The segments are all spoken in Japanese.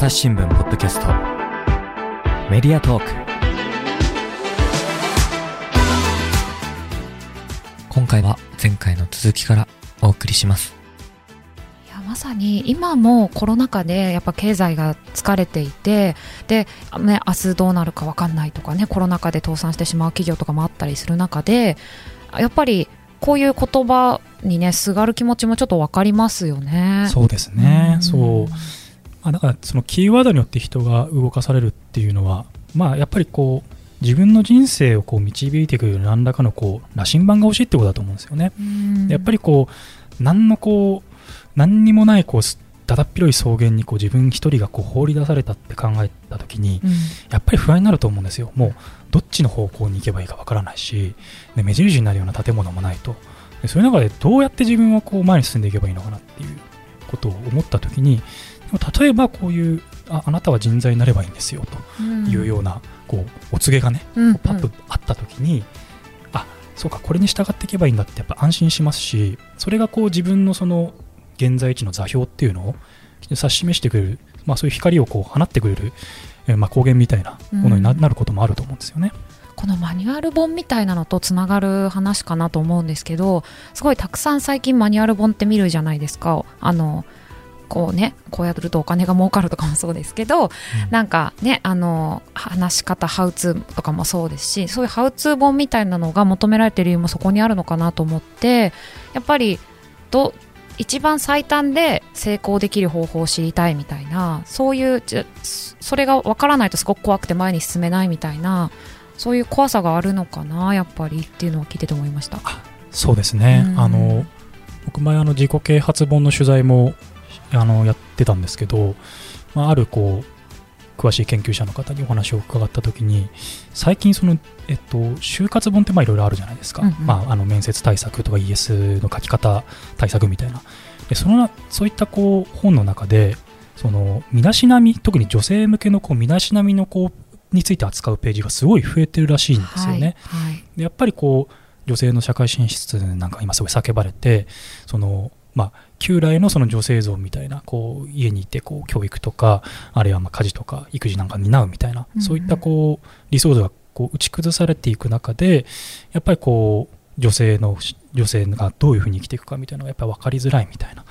朝日新聞ポッドキャスト。メディアトーク。今回は前回の続きからお送りします。いやまさに今もコロナ禍でやっぱ経済が疲れていてで、ね、明日どうなるか分かんないとかねコロナ禍で倒産してしまう企業とかもあったりする中でやっぱりこういう言葉にねすがる気持ちもちょっと分かりますよね。そうですね、うん。そうまあ、だからそのキーワードによって人が動かされるっていうのは、まあ、やっぱりこう自分の人生をこう導いてくれる何らかのこう羅針盤が欲しいってことだと思うんですよね。うんやっぱりこう何のこう何にもないこうすだだっ広い草原にこう自分一人がこう放り出されたって考えた時にうんやっぱり不安になると思うんですよ。もうどっちの方向に行けばいいかわからないしで目印になるような建物もないとでそういう中でどうやって自分はこう前に進んでいけばいいのかなっていうことを思った時に例えばこういうああなたは人材になればいいんですよというようなこうお告げがねうんパッとあった時に、あそうかこれに従っていけばいいんだってやっぱ安心しますしそれがこう自分のその現在地の座標っていうのを指し示してくれる、まあ、そういう光をこう放ってくれる、えーまあ、光源みたいなものにな,、ることもあると思うんですよね。このマニュアル本みたいなのとつながる話かなと思うんですけどすごいたくさん最近マニュアル本って見るじゃないですか。あのこうねこうやるとお金が儲かるとかもそうですけど、なんかねあの話し方ハウツーとかもそうですしそういうハウツー本みたいなのが求められている理由もそこにあるのかなと思ってやっぱりど一番最短で成功できる方法を知りたいみたいなそういうそれが分からないとすごく怖くて前に進めないみたいなそういう怖さがあるのかなやっぱりっていうのを聞いてて思いました。そうですね、うん。あの僕前あの自己啓発本の取材もあのやってたんですけど、まあ、あるこう詳しい研究者の方にお話を伺った時に最近その、えっと、就活本ってまあいろいろあるじゃないですか、うんうん。まあ、あの面接対策とか ES の書き方対策みたいな。でそのそういったこう本の中でその身だしなみ特に女性向けのこう身だしなみのこうについて扱うページがすごい増えてるらしいんですよね。はいはい。でやっぱりこう女性の社会進出なんか今すごい叫ばれてそのまあ旧来のその女性像みたいなこう家にいてこう教育とかあるいはまあ家事とか育児なんか担うみたいな、うんそういったこう理想像がこう打ち崩されていく中でやっぱりこう女性の女性がどういうふうに生きていくかみたいなのがやっぱり分かりづらいみたいな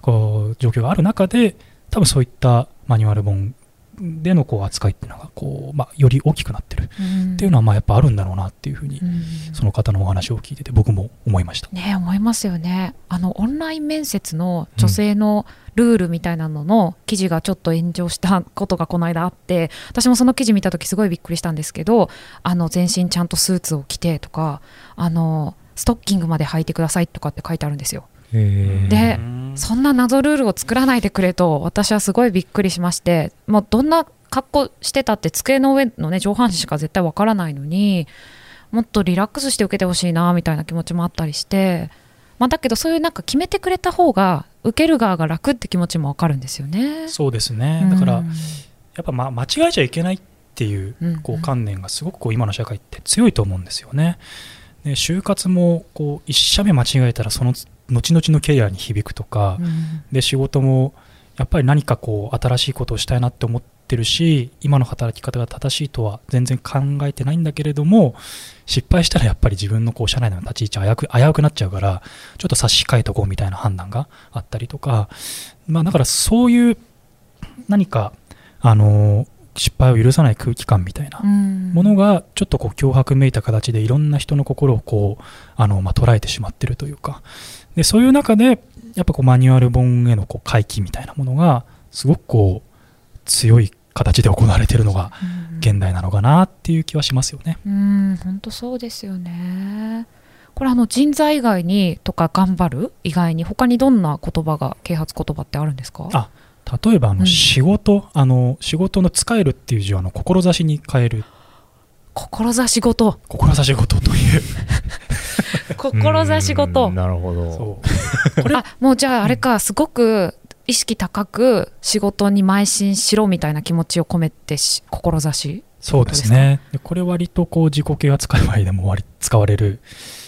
こう状況がある中で多分そういったマニュアル本でのこう扱いっていうのがこう、まあ、より大きくなってる。っていうのはまあやっぱあるんだろうなっていうふうにうん。その方のお話を聞いてて僕も思いました。ね思いますよね。あのオンライン面接の女性のルールみたいなのの記事がちょっと炎上したことがこの間あって私もその記事見た時すごいびっくりしたんですけどあの全身ちゃんとスーツを着てとかあのストッキングまで履いてくださいとかって書いてあるんですよ。でそんな謎ルールを作らないでくれと私はすごいびっくりしましてもうどんな格好してたって机の上のね上半身しか絶対わからないのにもっとリラックスして受けてほしいなみたいな気持ちもあったりして、まあ、だけどそういうなんか決めてくれた方が受ける側が楽って気持ちもわかるんですよね。そうですねだからうんやっぱま間違えちゃいけないっていううんこう観念がすごくこう今の社会って強いと思うんですよね。で就活もこう一社目間違えたらその後々のキャリアに響くとか、うん。で仕事もやっぱり何かこう新しいことをしたいなって思ってるし今の働き方が正しいとは全然考えてないんだけれども失敗したらやっぱり自分のこう社内の立ち位置危うく危うくなっちゃうからちょっと差し控えとこうみたいな判断があったりとか、まあ、だからそういう何かあの失敗を許さない空気感みたいなうん。ものがちょっとこう脅迫めいた形でいろんな人の心をこうあの、まあ、捉えてしまってるというかでそういう中でやっぱこうマニュアル本へのこう回帰みたいなものがすごくこう強い形で行われているのがうん現代なのかなっていう気はしますよね。うん本当そうですよね。これあの人材以外にとか頑張る以外に他にどんな言葉が啓発言葉ってあるんですか？あ例えばあのうん仕事、あの仕事の使えるっていう字をあの志に変える志事。志事という志 事。うんなるほど。そう。こ れあもうじゃああれかすごく意識高く仕事に邁進しろみたいな気持ちを込めてし志そうですね。でこれ割とこう自己啓発界隈でも割使われる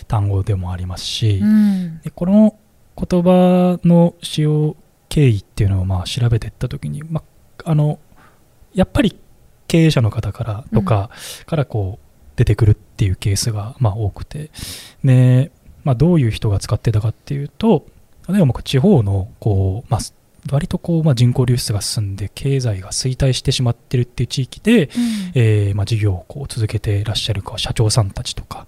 単語でもありますし、うん。でこの言葉の使用経緯っていうのをまあ調べていった時に、まあ、あのやっぱり経営者の方からとかからこう出てくるっていうケースがまあ多くて。で、まあ、どういう人が使ってたかっていうと例えば僕地方のこう、まあ、割とこう、まあ、人口流出が進んで経済が衰退してしまってるっていう地域で、うん。えーまあ、事業をこう続けていらっしゃる社長さんたちとか。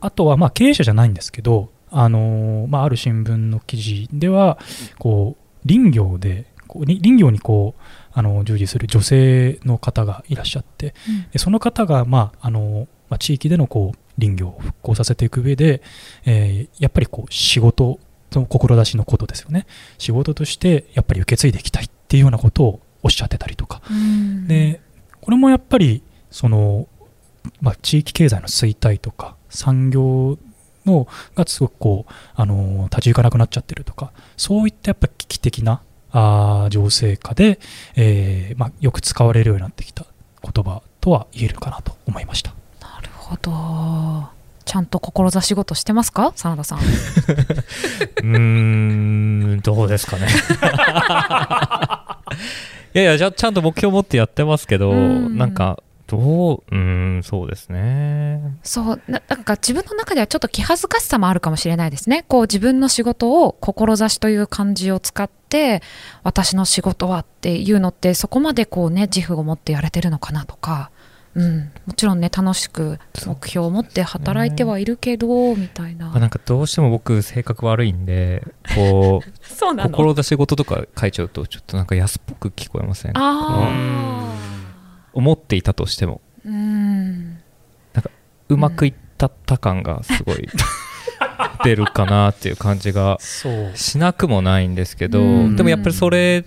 あとはまあ経営者じゃないんですけど、あのーまあ、ある新聞の記事ではこう林業でこうり林業にこうあの従事する女性の方がいらっしゃってでその方が、まああのまあ、地域でのこう林業を復興させていく上で、えーやっぱりこう仕事の志のことですよね。仕事としてやっぱり受け継いでいきたいっていうようなことをおっしゃってたりとか。うん。でこれもやっぱりその、まあ、地域経済の衰退とか産業のがすごくこうあの立ち行かなくなっちゃってるとかそういったやっぱ危機的なあー情勢下で、えーまあ、よく使われるようになってきた言葉とは言えるかなと思いました。なるほどちゃんと志事してますか？真田さん うーん、どうですかね。いやいや、じゃあちゃんと目標持ってやってますけど、うんなんか、どう、うーん、そうですね。そうななんか自分の中ではちょっと気恥ずかしさもあるかもしれないですねこう自分の仕事を志という漢字を使って私の仕事はっていうのってそこまでこうね自負を持ってやれてるのかなとか、うん、もちろんね楽しく目標を持って働いてはいるけど、みたいな。まあなんかどうしても僕性格悪いんで、こう、そうなの？志事とか書いちゃうと、ちょっとなんか安っぽく聞こえません？あ思っていたとしても、ーうん。うまくいったった感がすごい 出るかなっていう感じがしなくもないんですけど、うん。でもやっぱりそれ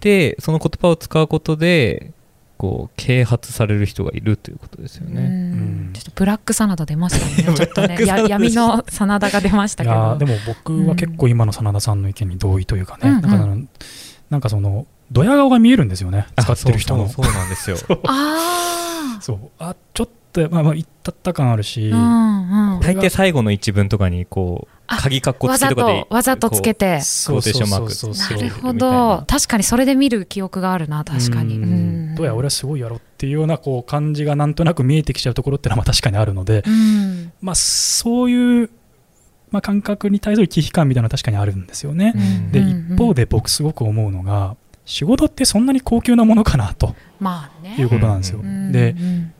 でその言葉を使うことでこう啓発される人がいるということですようね。ん。ちょっとブラック真田出ましたね。ちょっとね闇の真田が出ましたけど。でも僕は結構今の真田さんの意見に同意というかね、うん。うんなんかそのなんかそのドヤ顔が見えるんですよね。あ使ってる人の。そうそうそうなんですよ。あそう。あちょっとまあまあ言ったった感あるし、あうんうん。大抵最後の一文とかにこうあ鍵括弧わざ付きとかでとわざとつけて。そうコーテーションマークそうそうそうな。るほど。確かにそれで見る記憶があるな確かに。うどうや俺はすごいやろっていうようなこう感じがなんとなく見えてきちゃうところってのはまあ確かにあるので、うん。まあ、そういう、まあ、感覚に対する危機感みたいなのは確かにあるんですよね。で一方で僕すごく思うのが仕事ってそんなに高級なものかなとまあね。いうことなんですよ。うんでうん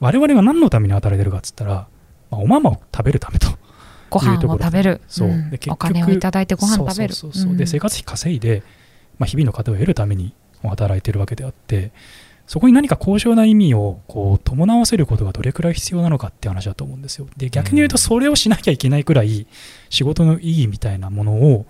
我々が何のために働いてるかっつったら、まあ、おままを食べるためと。ご飯を食べる。そう。ん。でお金をいただいてご飯食べる。そうそうそうそう。で生活費稼いで、まあ、日々の糧を得るために働いてるわけであってそこに何か高尚な意味をこう伴わせることがどれくらい必要なのかって話だと思うんですよ。で逆に言うとそれをしなきゃいけないくらい仕事の意義みたいなものを、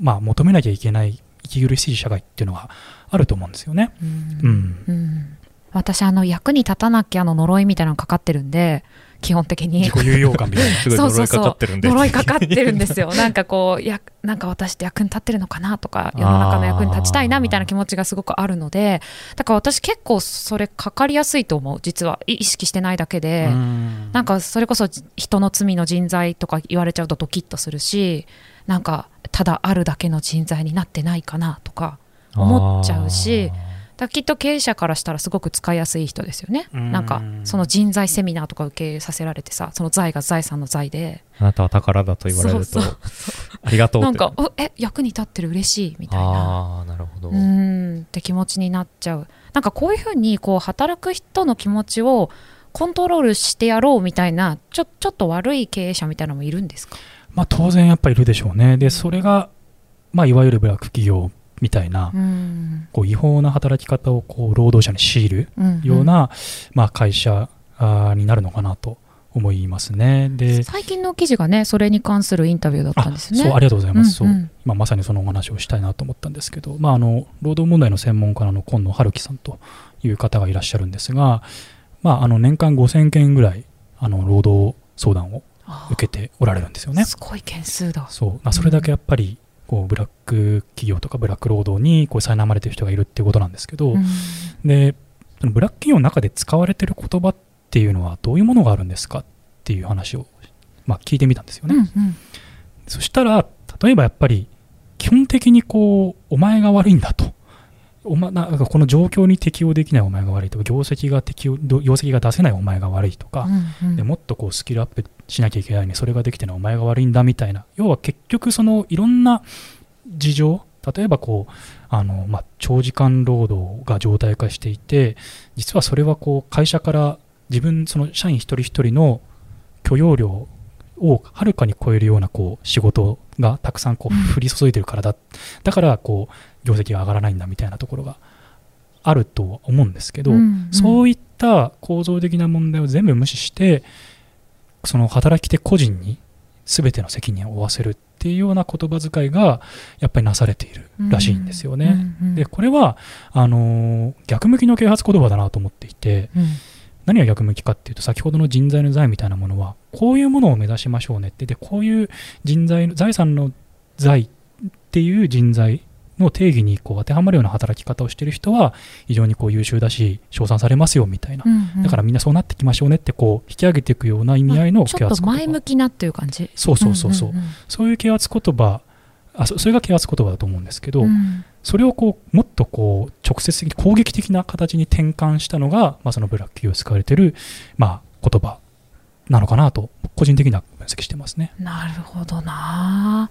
まあ、求めなきゃいけない息苦しい社会っていうのはあると思うんですよね。うん。うん。うん私あの役に立たなきゃの呪いみたいなのかかってるんで基本的に。自己有用感みたいなすごい呪いかかってるんで。呪いかかってるんですよ。なんかこうやなんか私って役に立ってるのかなとか世の中の役に立ちたいなみたいな気持ちがすごくあるのでだから私結構それかかりやすいと思う実は。い意識してないだけで、うん。なんかそれこそ人の罪の人材とか言われちゃうとドキッとするしなんかただあるだけの人材になってないかなとか思っちゃうしだきっと経営者からしたらすごく使いやすい人ですよね。うん。なんかその人材セミナーとか受けさせられてさその財が財産の財で。あなたは宝だと言われるとありがとうって。なんかおえ役に立ってる嬉しいみたいな。ああなるほど、うんって気持ちになっちゃう。なんかこういうふうにこう働く人の気持ちをコントロールしてやろうみたいなちょちょっと悪い経営者みたいなのもいるんですか？まあ、当然やっぱりいるでしょうね。で、それが、まあ、いわゆるブラック企業みたいな、うん。こう違法な働き方をこう労働者に強いるうんような、まあ、会社あーになるのかなと思いますね。で、最近の記事がねそれに関するインタビューだったんですよねそうありがとうございます。うんうん。そう。今まさにそのお話をしたいなと思ったんですけど、まあ、あの労働問題の専門家の今野春樹さんという方がいらっしゃるんですが、まあ、あの年間5000件ぐらいあの労働相談をあ受けておられるんですよね。すごい件数だ。そう。まあ、それだけやっぱりこうブラック企業とかブラック労働にこう苛まれてる人がいるっていうことなんですけど、うん。でそのブラック企業の中で使われてる言葉っていうのはどういうものがあるんですかっていう話を、まあ、聞いてみたんですよね。うんうん。そしたら例えばやっぱり基本的にこうお前が悪いんだとおま、なんかこの状況に適応できないお前が悪いとか業績が適応業績が出せないお前が悪いとか、うんうん。でもっとこうスキルアップしなきゃいけないのにそれができてないお前が悪いんだみたいな。要は結局そのいろんな事情例えばこうあの、まあ、長時間労働が常態化していて実はそれはこう会社から自分その社員一人一人の許容量をはるかに超えるようなこう仕事がたくさんこううん。降り注いでるからだ、だからこう業績が上がらないんだみたいなところがあるとは思うんですけど、うんうん。そういった構造的な問題を全部無視してその働き手個人に全ての責任を負わせるっていうような言葉遣いがやっぱりなされているらしいんですよね。うんうんでこれはあのー逆向きの啓発言葉だなと思っていてうん。何が逆向きかっていうと先ほどの人材の財みたいなものはこういうものを目指しましょうねってでこういう人材の財産の財っていう人材の定義にこう当てはまるような働き方をしている人は非常にこう優秀だし称賛されますよみたいな。うんうん。だからみんなそうなっていきましょうねってこう引き上げていくような意味合いのちょっと啓発言葉前向きなっていう感じ。そうそうそうそう,、んんんそういう啓発言葉あそそれが啓発言葉だと思うんですけど、うん。それをこうもっとこう直接的に攻撃的な形に転換したのが、まあ、そのブラック企業で使われている、まあ、言葉なのかなと個人的には分析してますね。なるほどな。あ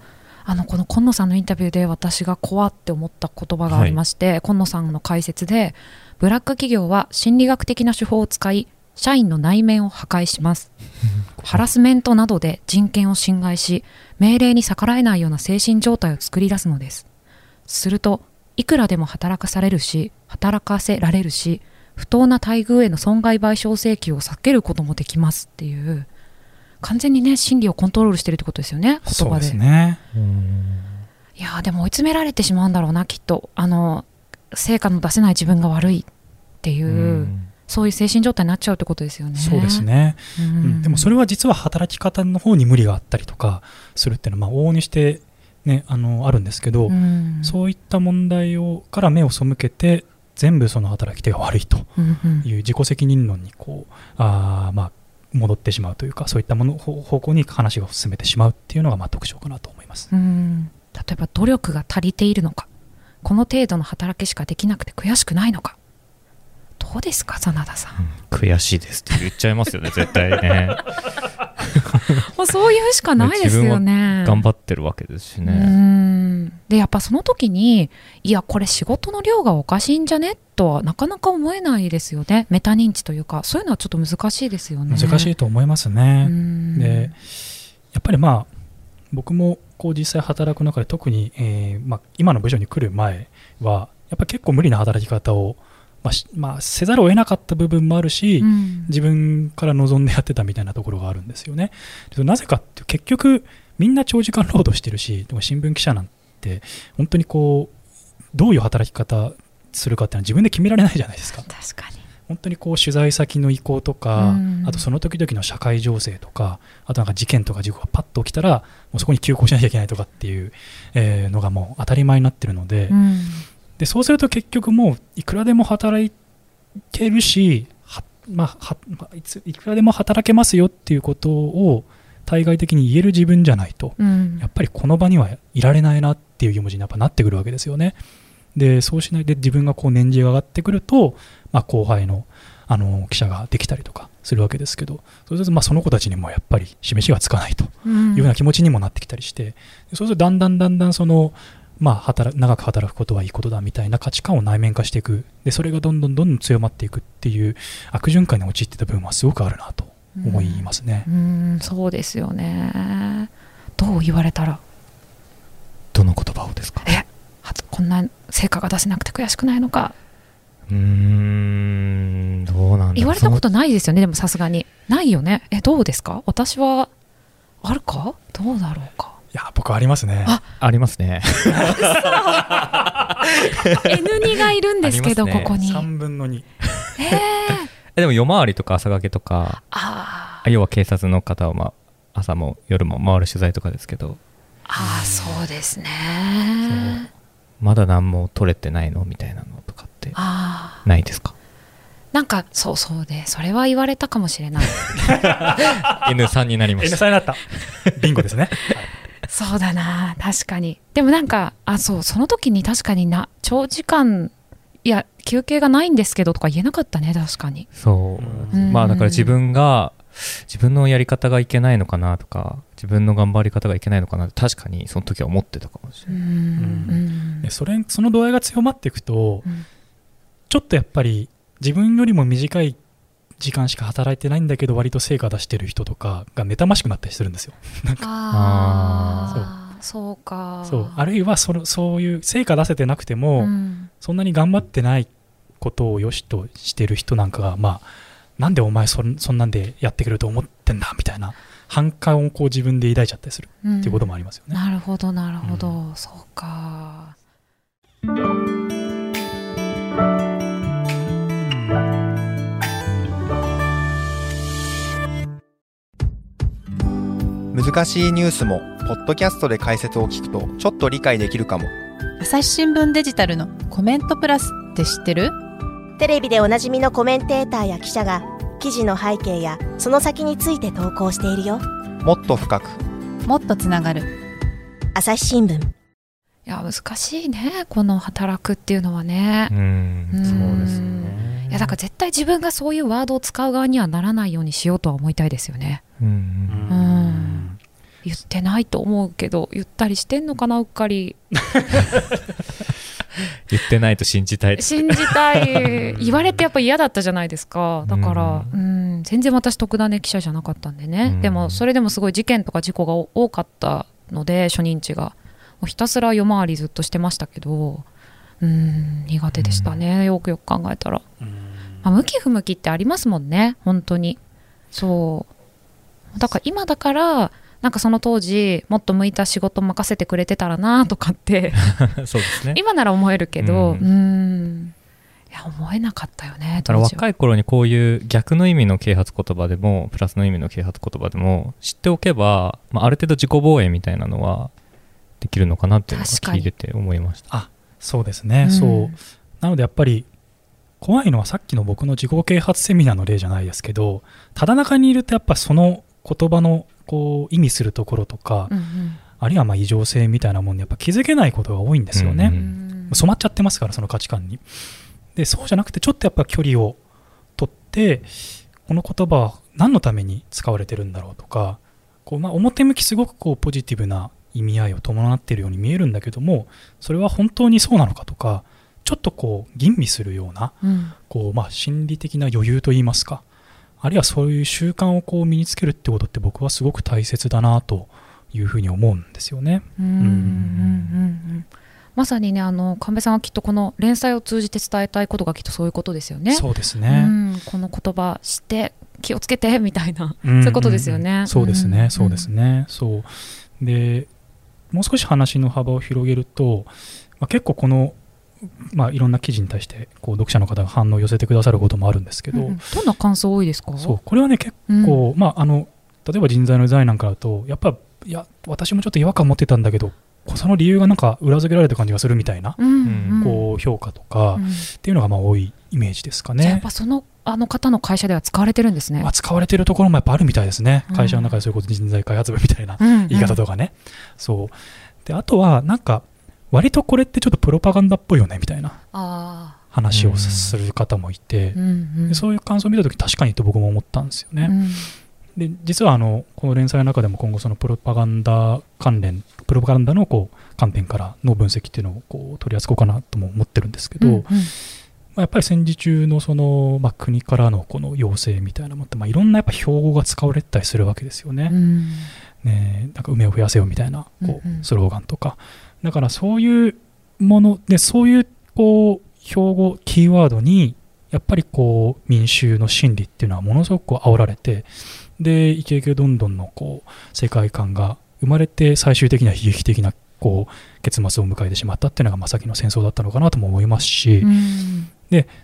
のこの今野さんのインタビューで私が怖って思った言葉がありまして、今野さんの解説でブラック企業は心理学的な手法を使い社員の内面を破壊します。ハラスメントなどで人権を侵害し命令に逆らえないような精神状態を作り出すのです。するといくらでも働かされるし働かせられるし不当な待遇への損害賠償請求を避けることもできますっていう完全にね心理をコントロールしてるってことですよね言そうで葉ですねいやーでも追い詰められてしまうんだろうなきっと。あの成果の出せない自分が悪いっていう、そういう精神状態になっちゃうってことですよね。そうです、ね、うん。うん。でもそれは実は働き方の方に無理があったりとかするっていうのはまあ往々にして、ね、あのあるんですけど、うん。そういった問題をから目を背けて全部その働き手が悪いという自己責任論にこうあーまあ戻ってしまうというかそういったもの方方向に話が進めてしまうっていうのがまあ特徴かなと思います。うん。例えば努力が足りているのか。この程度の働きしかできなくて悔しくないのか。どうですか真田さん。悔しいですって言っちゃいますよね絶対ね。もうそういうしかないですよね。頑張ってるわけですしうねん。でやっぱその時にいやこれ仕事の量がおかしいんじゃねとはなかなか思えないですよねメタ認知というかそういうのはちょっと難しいですよね難しいと思いますね。うんでやっぱりまあ僕もこう実際働く中で特に、えーまあ、今の部署に来る前はやっぱり結構無理な働き方を、まあしまあ、せざるを得なかった部分もあるし、うん自分から望んでやってたみたいなところがあるんですよね。でなぜかって結局みんな長時間労働してるしでも新聞記者なんて本当にこうどういう働き方するかっていうのは自分で決められないじゃないですか。確かに。本当にこう取材先の意向とか、うん。あとその時々の社会情勢とかあとなんか事件とか事故がパッと起きたらもうそこに急行しなきゃいけないとかっていう、えーのがもう当たり前になってるので,、うん。でそうすると結局もういくらでも働けるしは、まあはまあいついくらでも働けますよっていうことを対外的に言える自分じゃないとうん。やっぱりこの場にはいられないなっていう気持ちにやっぱなってくるわけですよね。でそうしないで自分がこう年次が上がってくると、まあ、後輩のあの記者ができたりとかするわけですけどそうするとまあその子たちにもやっぱり示しがつかないとうん。いうような気持ちにもなってきたりして、でそうするとだんだんだんだんその、まあ、働長く働くことはいいことだみたいな価値観を内面化していく。でそれがどんどんどんどん強まっていくっていう悪循環に陥ってた部分はすごくあるなと思いますね。うん。そうですよね。どう言われたら。どの言葉をですか？えはこんな成果が出せなくて悔しくないのか。うーんどうなん言われたことないですよねでもさすがに。ないよね。えどうですか？私はあるか？どうだろうか？いや僕ありますね。あありますね。N2 がいるんですけど、ね。ここに。3分の2えー、えでも夜回りとか朝掛けとかああ要は警察の方を、まあ、朝も夜も回る取材とかですけど。あーそうですねまだ何も取れてないの？みたいなのとかってああないですか？なんかそうそうでそれは言われたかもしれない。N3 になりま N した。さんになった。ビンゴですね。そうだな確かに。でもなんかあそうその時に確かにな長時間いや休憩がないんですけどとか言えなかったね確かに。そう、うん。まあだから自分が自分のやり方がいけないのかなとか自分の頑張り方がいけないのかなって確かにその時は思ってたかもしれない、うん。うん。でそれその度合いが強まっていくと、うん。ちょっとやっぱり自分よりも短い時間しか働いてないんだけど割と成果出してる人とかが妬ましくなったりするんですよ。ああそうか。そう。あるいはそのそういう成果出せてなくても、うん。そんなに頑張ってないことを良しとしてる人なんかがまあなんでお前そんそんなんでやってくれると思ってんだみたいな反感をこう自分で抱いちゃったりするうんっていうこともありますよね。なるほどなるほど、そうか。難しいニュースもポッドキャストで解説を聞くとちょっと理解できるかも。朝日新聞デジタルのコメントプラスって知ってる？テレビでおなじみのコメンテーターや記者が記事の背景やその先について投稿しているよ。もっと深く。もっとつながる。朝日新聞。いや難しいね。この働くっていうのはね。う、んうん。そうですよね。いやだから絶対自分がそういうワードを使う側にはならないようにしようとは思いたいですよね。うんうん。うん。言ってないと思うけど言ったりしてんのかなうっかり 言ってないと信じたい信じたい。言われてやっぱ嫌だったじゃないですか。だから、ううん。全然私特ダネ記者じゃなかったんでね、うん。でもそれでもすごい事件とか事故が多かったので初任地が。もうひたすら夜回りずっとしてましたけどうん。苦手でしたね、よくよく考えたら、まあ、向き不向きってありますもんね本当に。そう。だから今だからなんかその当時もっと向いた仕事任せてくれてたらなとかって そうですね。今なら思えるけど、ううん。ん、いや思えなかったよねだから若い頃にこういう逆の意味の啓発言葉でもプラスの意味の啓発言葉でも知っておけば、まあ、ある程度自己防衛みたいなのはできるのかなっていうのが確かに聞いてて思いました。そうですね、うん。そう。なのでやっぱり怖いのはさっきの僕の自己啓発セミナーの例じゃないですけどただ中にいるとやっぱその言葉のこう意味するところとか、うんあるいはまあ異常性みたいなものにやっぱ気づけないことが多いんですよね、ううんん。染まっちゃってますからその価値観に。でそうじゃなくてちょっとやっぱ距離を取ってこの言葉は何のために使われてるんだろうとかこう、まあ、表向きすごくこうポジティブな意味合いを伴っているように見えるんだけどもそれは本当にそうなのかとかちょっとこう吟味するようなうん。こう、まあ、心理的な余裕といいますかあるいはそういう習慣をこう身につけるってことって僕はすごく大切だなというふうに思うんですよね。うんうんうんうんまさにねあの神戸さんはきっとこの連載を通じて伝えたいことがきっとそういうことですよね。そうですうね。んこの言葉知って気をつけてみたいな、うんそういうことですよね。そうですね、んそうですね、そう。で、もう少し話の幅を広げると、まあ、結構この、まあ、いろんな記事に対してこう読者の方が反応を寄せてくださることもあるんですけど、うんうん。どんな感想多いですか？そうこれはね結うん。構、まあ、あの例えば人材のデザインなんかだとやっぱいや私もちょっと違和感持ってたんだけどその理由がなんか裏付けられた感じがするみたいな、うんうん。こう評価とか、うん。っていうのがまあ多いイメージですかね。やっ。ぱそのあの方の会社では使われてるんですね。まあ、使われてるところもやっぱあるみたいですね、うん。会社の中でそういうこと人材開発部みたいなうんうん。言い方とかね、そう。であとはなんか割とこれってちょっとプロパガンダっぽいよねみたいな。あ話をうんする方もいて。ー、うんうん。でそういう感想を見た時確かにと僕も思ったんですよね、うん。で実はあのこの連載の中でも今後そのプロパガンダ関連プロパガンダのこう観点からの分析っていうのをこう取り扱おうかなとも思ってるんですけど、うんうん。まあ、やっぱり戦時中のその、まあ、国からのこの要請みたいなものって、まあ、いろんなやっぱ標語が使われてたりするわけですよね。うん。ねなんか梅を増やせよみたいなこうスローガンとか、だからそういうものでそういうこう標語キーワードにやっぱりこう民衆の心理っていうのはものすごくこう煽られてでイケイケどんどんのこう世界観が生まれて最終的には悲劇的なこう結末を迎えてしまったっていうのがまあ先の戦争だったのかなとも思いますし、うん。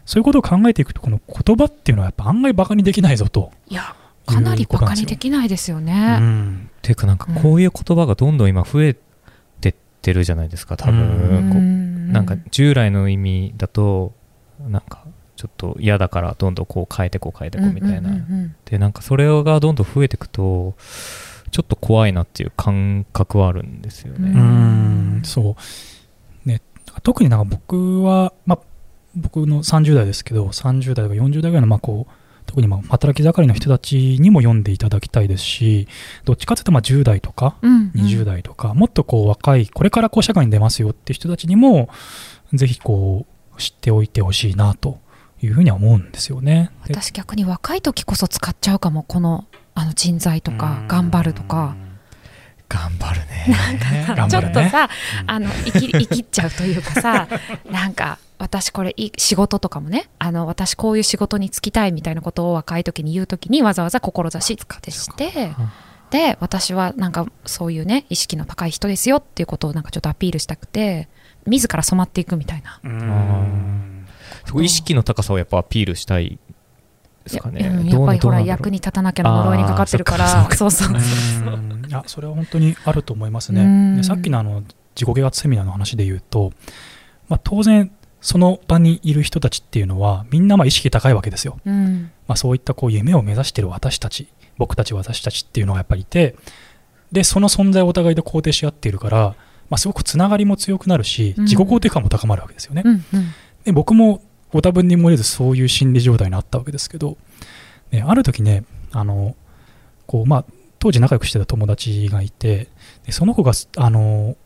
そういうことを考えていくとこの言葉っていうのはやっぱ案外バカにできないぞと。いやかなりバカにできないですようね。ん。っていうかなんかこういう言葉がどんどん今増えてってるじゃないですか多分、なんか従来の意味だとなんかちょっと嫌だからどんどんこう変えてこう変えてこうみたいな、でなんかそれがどんどん増えていくとちょっと怖いなっていう感覚はあるんですよね、うーんそう。ね特になんか僕は、まあ、僕の30代ですけど30代とか40代ぐらいのまあこう特にまあ働き盛りの人たちにも読んでいただきたいですしどっちかというとまあ10代とかうんうん。20代とか、もっとこう若いこれからこう社会に出ますよっていう人たちにもぜひこう知っておいてほしいなというふうには思うんですよね。で私逆に若い時こそ使っちゃうかもこのあの人材とか頑張るとか。頑張るね。ちょ頑張るね。っとさ、あの生き生きっちゃうというかさなんか私これいい仕事とかもねあの私こういう仕事に就きたいみたいなことを若い時に言う時にわざわざ志ってしてで私はなんかそういうね意識の高い人ですよっていうことをなんかちょっとアピールしたくて自ら染まっていくみたいな。うん。すごい意識の高さをやっぱアピールしたいですかね。いやうんどうなやっぱりほら役に立たなきゃの呪いにかかってるから。あーそうそううん。いやそれは本当にあると思いますうん。ね。でさっきのあの自己啓発セミナーの話で言うと、まあ、当然その場にいる人たちっていうのはみんなまあ意識高いわけですよ。うんまあ、そういったこう夢を目指している私たち僕たち私たちっていうのがやっぱりいてでその存在をお互いで肯定し合っているから、まあ、すごくつながりも強くなるしうん自己肯定感も高まるわけですよね。うんうんで僕もご多分に漏れずそういう心理状態になったわけですけど、ね、ある時ねあのこう、まあ、当時仲良くしてた友達がいてでその子があの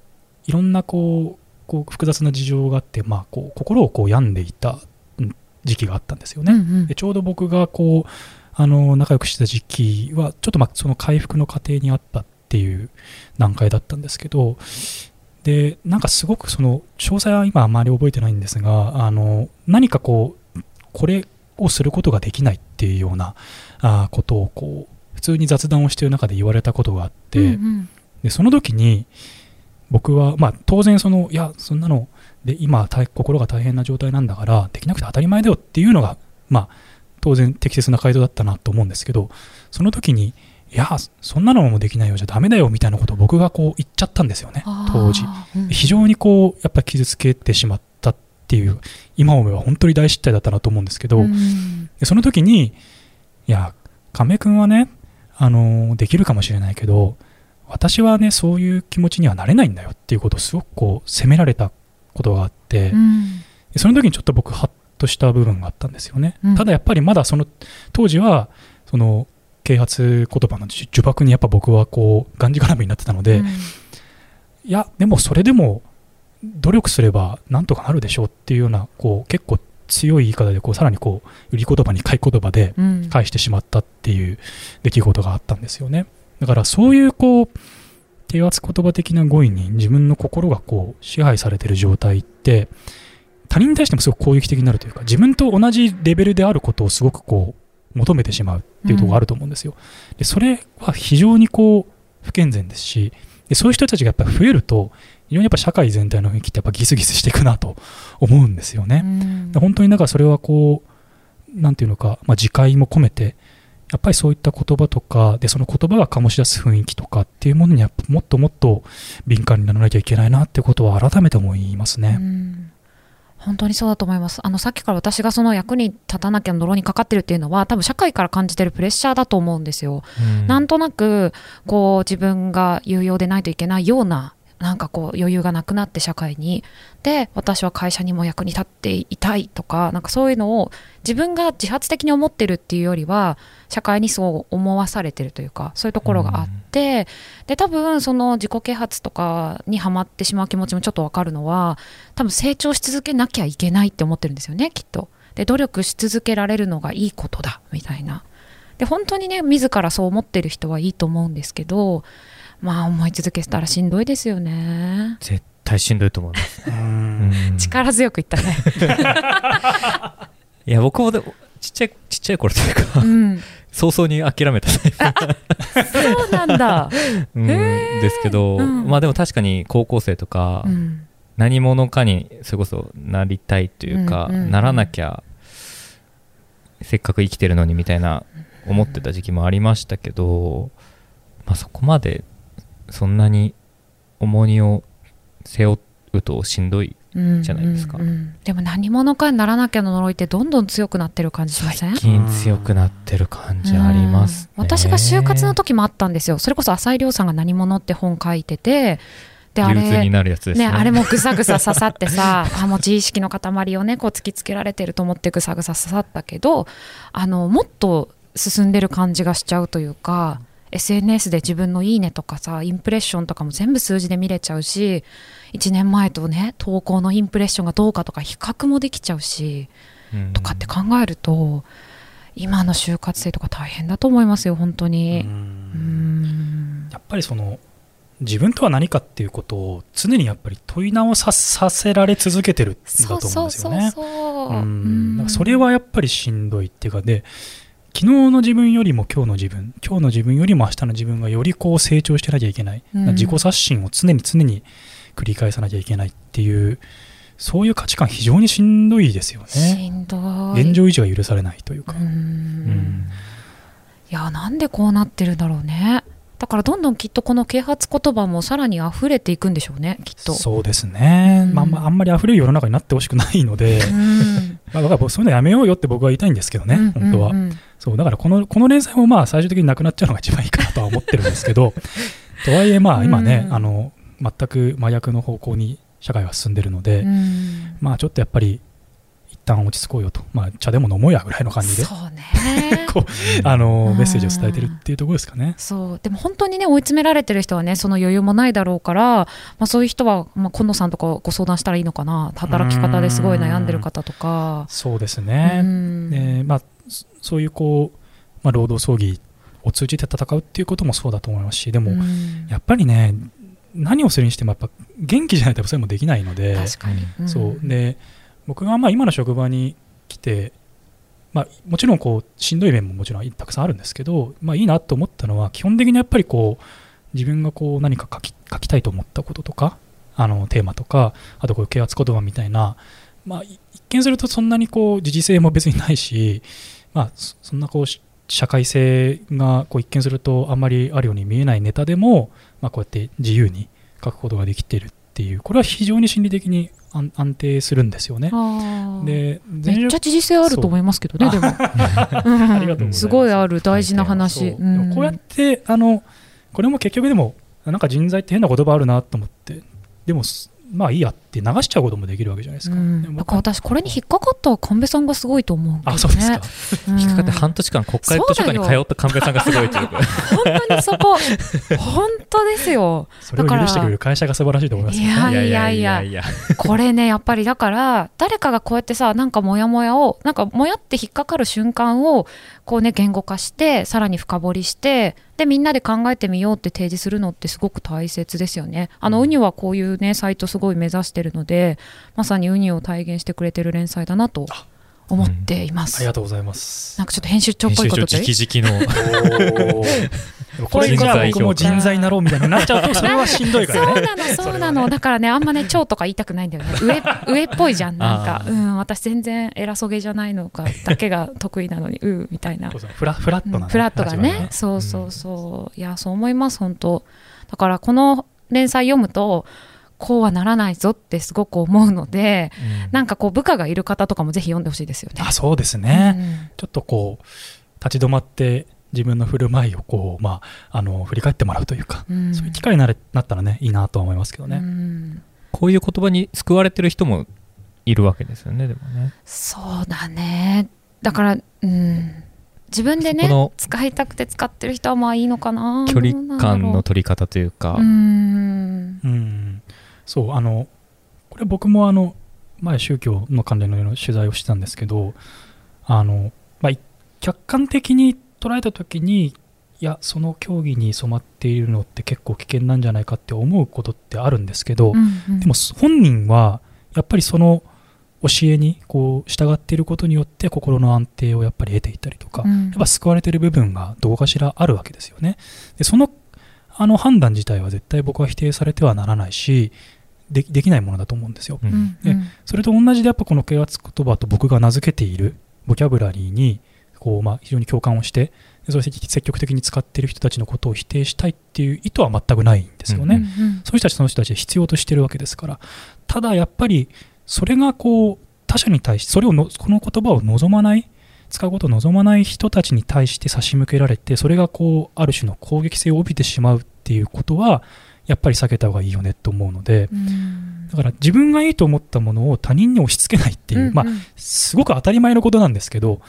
いろんなこうこう複雑な事情があって、まあ、こう心をこう病んでいたうん時期があったんですよね。うんうんでちょうど僕がこうあの仲良くしてた時期はちょっとまあその回復の過程にあったっていう段階だったんですけどでなんかすごくその詳細は今あまり覚えてないんですがあの何かこうこれをすることができないっていうようなあことをこう普通に雑談をしている中で言われたことがあって、うんうんでその時に僕は、まあ、当然そのいやそんなので今大心が大変な状態なんだからできなくて当たり前だよっていうのが、まあ、当然適切な回答だったなと思うんですけどその時にいやそんなのもできないよじゃダメだよみたいなことを僕がこう言っちゃったんですよね当時。うん。非常にこうやっぱり傷つけてしまったっていう今思えば本当に大失態だったなと思うんですけど、うん。でその時に、いや、亀君はね、あのーできるかもしれないけど、私はね、そういう気持ちにはなれないんだよっていうことをすごくこう、責められたことがあって、うんでその時にちょっと僕、ハッとした部分があったんですよね。うんただやっぱりまだその、当時は、その、啓発言葉の呪呪縛にやっぱ僕はこう、がんじがらめになってたので、うんいや、でもそれでも、努力すればなんとかなるでしょうっていうような、こう、結構強い言い方で、こう、さらにこう、売り言葉に買い言葉で、うん返してしまったっていう出来事があったんですよね。だからそういうこう低圧言葉的な語彙に自分の心がこう支配されてる状態って他人に対してもすごく攻撃的になるというか自分と同じレベルであることをすごくこう求めてしまうっていうところがあると思うんですよ。でそれは非常にこう不健全ですしでそういう人たちがやっぱり増えると非常にやっぱ社会全体の雰囲気ってやっぱギスギスしていくなと 思うんですよね。うんで本当にだからそれはこうなんていうのか、まあ、自戒も込めてやっぱりそういった言葉とかでその言葉が醸し出す雰囲気とかっていうものにやっぱもっともっと敏感にならなきゃいけないなってことは改めて思いますね。うん。本当にそうだと思います。あのさっきから私がその役に立たなきゃ呪いにかかってるっていうのは多分社会から感じてるプレッシャーだと思うんですよ、うん。なんとなくこう自分が有用でないといけないようななんかこう余裕がなくなって社会にで私は会社にも役に立っていたいとかなんかそういうのを自分が自発的に思ってるっていうよりは社会にそう思わされてるというかそういうところがあって、で多分その自己啓発とかにはまってしまう気持ちもちょっとわかるのは多分成長し続けなきゃいけないって思ってるんですよねきっと。で努力し続けられるのがいいことだみたいな。で本当にね自らそう思ってる人はいいと思うんですけどまあ思い続けたらしんどいですよね。絶対しんどいと思います、力強く言ったね。いや僕もでもちっちゃいちっちゃい頃というかうん、早々に諦めたタイプそうなんだ。うん。ですけど、うん。まあでも確かに高校生とか、うん。何者かにそれこそなりたいというか、うんうんうん。ならなきゃせっかく生きてるのにみたいな思ってた時期もありましたけど、まあ、そこまでそんなに重荷を背負うとしんどいうんじゃないですか。うんうんでも何者かにならなきゃの呪いってどんどん強くなってる感じしません？最近強くなってる感じあります、ね。うん。私が就活の時もあったんですよ。それこそ浅井亮さんが「何者」って本書いててであれ憂鬱になるやつですね。ね、あれもぐさぐさ刺さってさ あもう自意識の塊をねこう突きつけられてると思ってぐさぐさ刺さったけどあのもっと進んでる感じがしちゃうというか SNS で自分の「いいね」とかさインプレッションとかも全部数字で見れちゃうし1年前とね投稿のインプレッションがどうかとか比較もできちゃうしうんとかって考えると今の就活生とか大変だと思いますよ本当うに。うん。ん。やっぱりその自分とは何かっていうことを常にやっぱり問い直ささせられ続けてるんだと思そううん。ですよね。それはやっぱりしんどいっていうかで昨日の自分よりも今日の自分今日の自分よりも明日の自分がよりこう成長してなきゃいけない、うん。自己刷新を常に常に繰り返さなきゃいけないっていうそういう価値観非常にしんどいですよね。しんどい。現状維持が許されないというか。う、ん。うん。いやなんでこうなってるんだろうね。だからどんどんきっとこの啓発言葉もさらに溢れていくんでしょうねきっと。そうですね、うん。まあまあ、あんまり溢れる世の中になってほしくないので、うんまあ、だからそういうのやめようよって僕は言いたいんですけどね、うん本当は。うんうん。そうだからこのこの連載もまあ最終的になくなっちゃうのが一番いいかなとは思ってるんですけど とはいえまあ今ね、うんあの全く真逆の方向に社会は進んでるので、うん。まあちょっとやっぱり一旦落ち着こうよと、まあ、茶でも飲もうやぐらいの感じで。そうね。こうあのうん。メッセージを伝えてるっていうところですかね。そう。でも本当にね追い詰められてる人はねその余裕もないだろうから、まあ、そういう人は、まあ、今野さんとかご相談したらいいのかな。働き方ですごい悩んでる方とか。そうですうね、ん。でまあ、そそういうこう、まあ、労働争議を通じて戦うっていうこともそうだと思いますしでも、うん。やっぱりね何をするにしてもやっぱ元気じゃないとそれもできないので。確かに、ん。そう。で僕がまあ今の職場に来て、まあ、もちろんこうしんどい面ももちろんたくさんあるんですけど、まあ、いいなと思ったのは基本的にやっぱりこう自分がこう何か書き書きたいと思ったこととかあのテーマとかあとこういう啓発言葉みたいな、まあ、一見するとそんなにこう時事性も別にないし、まあ、そんなこう社会性がこう一見するとあんまりあるように見えないネタでも、まあ、こうやって自由に書くことができているっていうこれは非常に心理的に安安定するんですよね。でめっちゃ知事性あると思いますけどね、でも。ありがとうございます。すごいある、大事な話。でもこうやってあのこれも結局でもなんか人材って変な言葉あるなと思って。でもすまあいいやって流しちゃうこともできるわけじゃないですか。うんでも僕だから私、これに引っかかった神戸さんがすごいと思うね。あそうですか。うん引っかかって半年間国会図書館に通った神戸さんがすごいというか本当にそこ、本当ですよ。それを許してくれる会社が素晴らしいと思いますよね。いやいやいやいやこれね、やっぱりだから、誰かがこうやってさ、なんかモヤモヤを、なんかモヤって引っかかる瞬間を、こうね、言語化して、さらに深掘りして、で、みんなで考えてみようって提示するのってすごく大切ですよね。あの、ウニはこういうね、サイトすごい目指してるので、まさにウニを体現してくれてる連載だなと思っています。ありがとうございます。なんかちょっと編集長っぽいこと編言って集長直々の これじゃあ人材僕も人材になろうみたいになっちゃうと それはしんどいからね。そうなの、そうなの。だからね、あんまね、超とか言いたくないんだよね。上、上っぽいじゃん、なんか。うん、私全然偉そげじゃないのか、だけが得意なのに、うーみたいな。フラフラットなね、うんフラットがね、そうそうそう。いや、そう思います、本当。だから、この連載読むと、こうはならないぞってすごく思うので、なんかこう、部下がいる方とかもぜひ読んでほしいですよね。あそうですね、ちょっとこう立ち止まって自分の振る舞いをこう、まあ、あの振り返ってもらうというか、うん。うんそういう機会になれなったらねいいなとは思いますけどね。うんこういう言葉に救われてる人もいるわけですよねでもねそうだね。だから、うん。自分でね使いたくて使ってる人はまあいいのかな距離感の取り方というかうーんうん、そうあのこれ僕もあの前宗教の関連の取材をしてたんですけどあの、まあ、い客観的に捉えた時にいやその競技に染まっているのって結構危険なんじゃないかって思うことってあるんですけど、うんうんでも本人はやっぱりその教えにこう従っていることによって心の安定をやっぱり得ていたりとか、うんやっぱ救われている部分がどうかしらあるわけですよね。でそのあの判断自体は絶対僕は否定されてはならないしでできないものだと思うんですよ。ううんんでそれと同じでやっぱこの啓発言葉と僕が名付けているボキャブラリーにこう、まあ、非常に共感をしてでそれ積極的に使っている人たちのことを否定したいっていう意図は全くないんですよね。うんうんそういう人たちその人たちで必要としてるわけですからただやっぱりそれがこう他者に対してそれをのこの言葉を望まない使うことを望まない人たちに対して差し向けられてそれがこうある種の攻撃性を帯びてしまうっっていうことはやっぱり避けた方がいいよねと思うのでうん。だから自分がいいと思ったものを他人に押し付けないっていう、まあうん。うんすごく当たり前のことなんですけど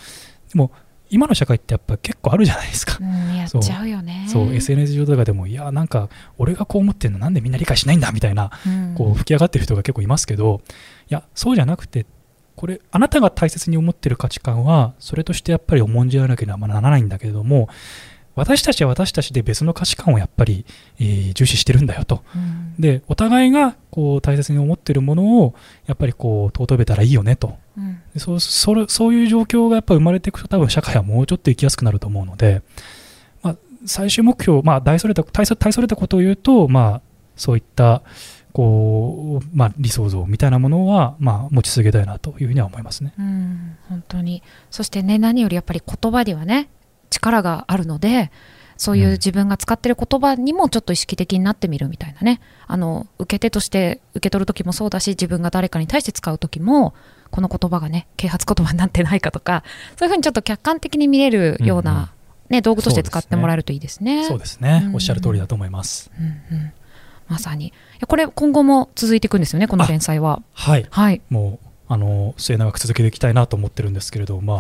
でも今の社会ってやっぱ結構あるじゃないですか。うんやっちゃうよね。そう。SNS 上とかでもいやなんか俺がこう思ってるのなんでみんな理解しないんだみたいなうん。こう吹き上がってる人が結構いますけどいやそうじゃなくてこれあなたが大切に思ってる価値観はそれとしてやっぱり重んじらなければならないんだけれども私たちは私たちで別の価値観をやっぱり、えー重視してるんだよと。うん。でお互いがこう大切に思ってるものをやっぱりこう尊べたらいいよねと。うん。でそうそれそういう状況がやっぱ生まれていくと多分社会はもうちょっと生きやすくなると思うので、まあ、最終目標、まあ、大それた大そ大それたことを言うと、まあ、そういったこう、まあ、理想像みたいなものは、まあ、持ち続けたいなというふうには思いますね。うん本当に。そしてね何よりやっぱり言葉にはね力があるのでそういう自分が使ってる言葉にもちょっと意識的になってみるみたいなね。あの受け手として受け取る時もそうだし自分が誰かに対して使う時もこの言葉がね啓発言葉になってないかとかそういうふうにちょっと客観的に見れるような、うんうん。ね、道具として使ってもらえるといいですね。そうですね、うん。おっしゃる通りだと思います。うんうん。まさに。これ今後も続いていくんですよねこの連載は。はい。はい。もうあの末永く続けていきたいなと思ってるんですけれど、まあ、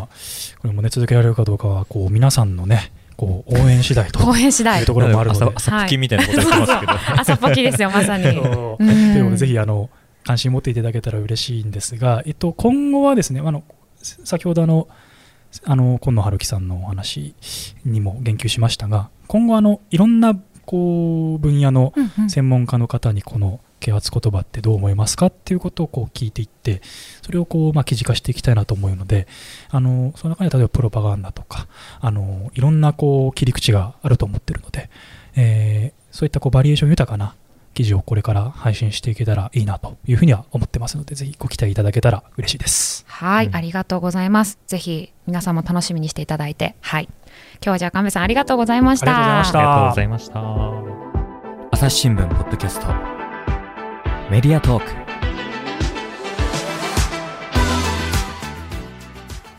これもね続けられるかどうかはこう皆さんのねこう応援次第と 応援次第。いうところもあるので。朝朝吹きみたいなこと言ってますけど、朝ポキですよまさに。ということでぜひあの関心持っていただけたら嬉しいんですが、えっと、今後はですねあの先ほどあのあの今野春樹さんのお話にも言及しましたが今後あのいろんなこう分野の専門家の方にこの啓発言葉ってどう思いますかっていうことをこう聞いていってそれをこう、まあ、記事化していきたいなと思うのであのその中には例えばプロパガンダとかあのいろんなこう切り口があると思ってるので、えーそういったこうバリエーション豊かな記事をこれから配信していけたらいいなというふうには思ってますのでぜひご期待いただけたら嬉しいです。はい、うんありがとうございます。ぜひ皆さんも楽しみにしていただいて、はい。今日はじゃあ神戸さんありがとうございました。ありがとうございましたありがとうございました。朝日新聞ポッドキャストメディアトーク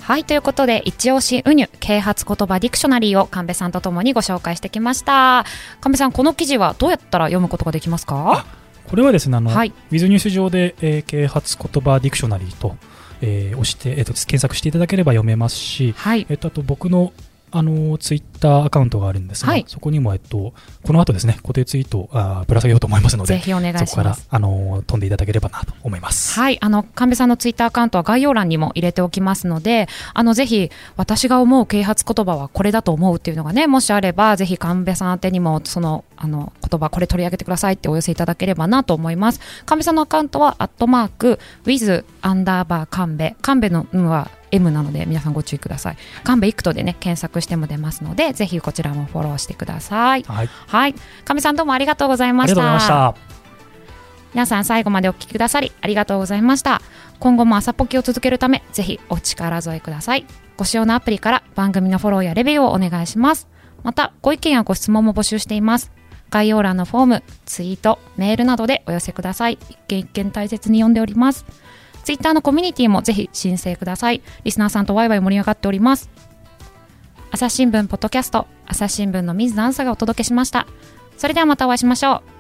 はい、ということで、一押しウニュ啓発言葉ディクショナリーを神戸さんとともにご紹介してきました。神戸さん、この記事はどうやったら読むことができますか？これはですねあの、はい。ウィズニュース上で、えー啓発言葉ディクショナリーと、えー押して、えーと検索していただければ読めますし、はい。えっと、あと僕のあのツイッターアカウントがあるんですが、はいそこにも、えっと、この後ですね固定ツイートをあーぶら下げようと思いますのでぜひお願いそこからします。あの飛んでいただければなと思います。はい、あの神戸さんのツイッターアカウントは概要欄にも入れておきますので、あのぜひ私が思う啓発言葉はこれだと思うっていうのがね、もしあればぜひ神戸さん宛てにもそのあの言葉これ取り上げてくださいってお寄せいただければなと思います。神戸さんのアカウントはアットマーク with アンダーバー神戸神戸の「ん」は M なので皆さんご注意ください。神戸イクトでね検索しても出ますので、ぜひこちらもフォローしてください。はい、はい、神戸さんどうもありがとうございあました。りがとうございました。皆さん最後までお聞きくださりありがとうございました今後も朝ポキを続けるためぜひお力添えくださいご使用のアプリから番組のフォローやレビューをお願いしますまたご意見やご質問も募集しています概要欄のフォームツイートメールなどでお寄せください一件一件大切に読んでおりますツイッターのコミュニティもぜひ申請ください。リスナーさんとワイワイ盛り上がっております。朝日新聞ポッドキャスト朝日新聞の水野あんさがお届けしました。それではまたお会いしましょう。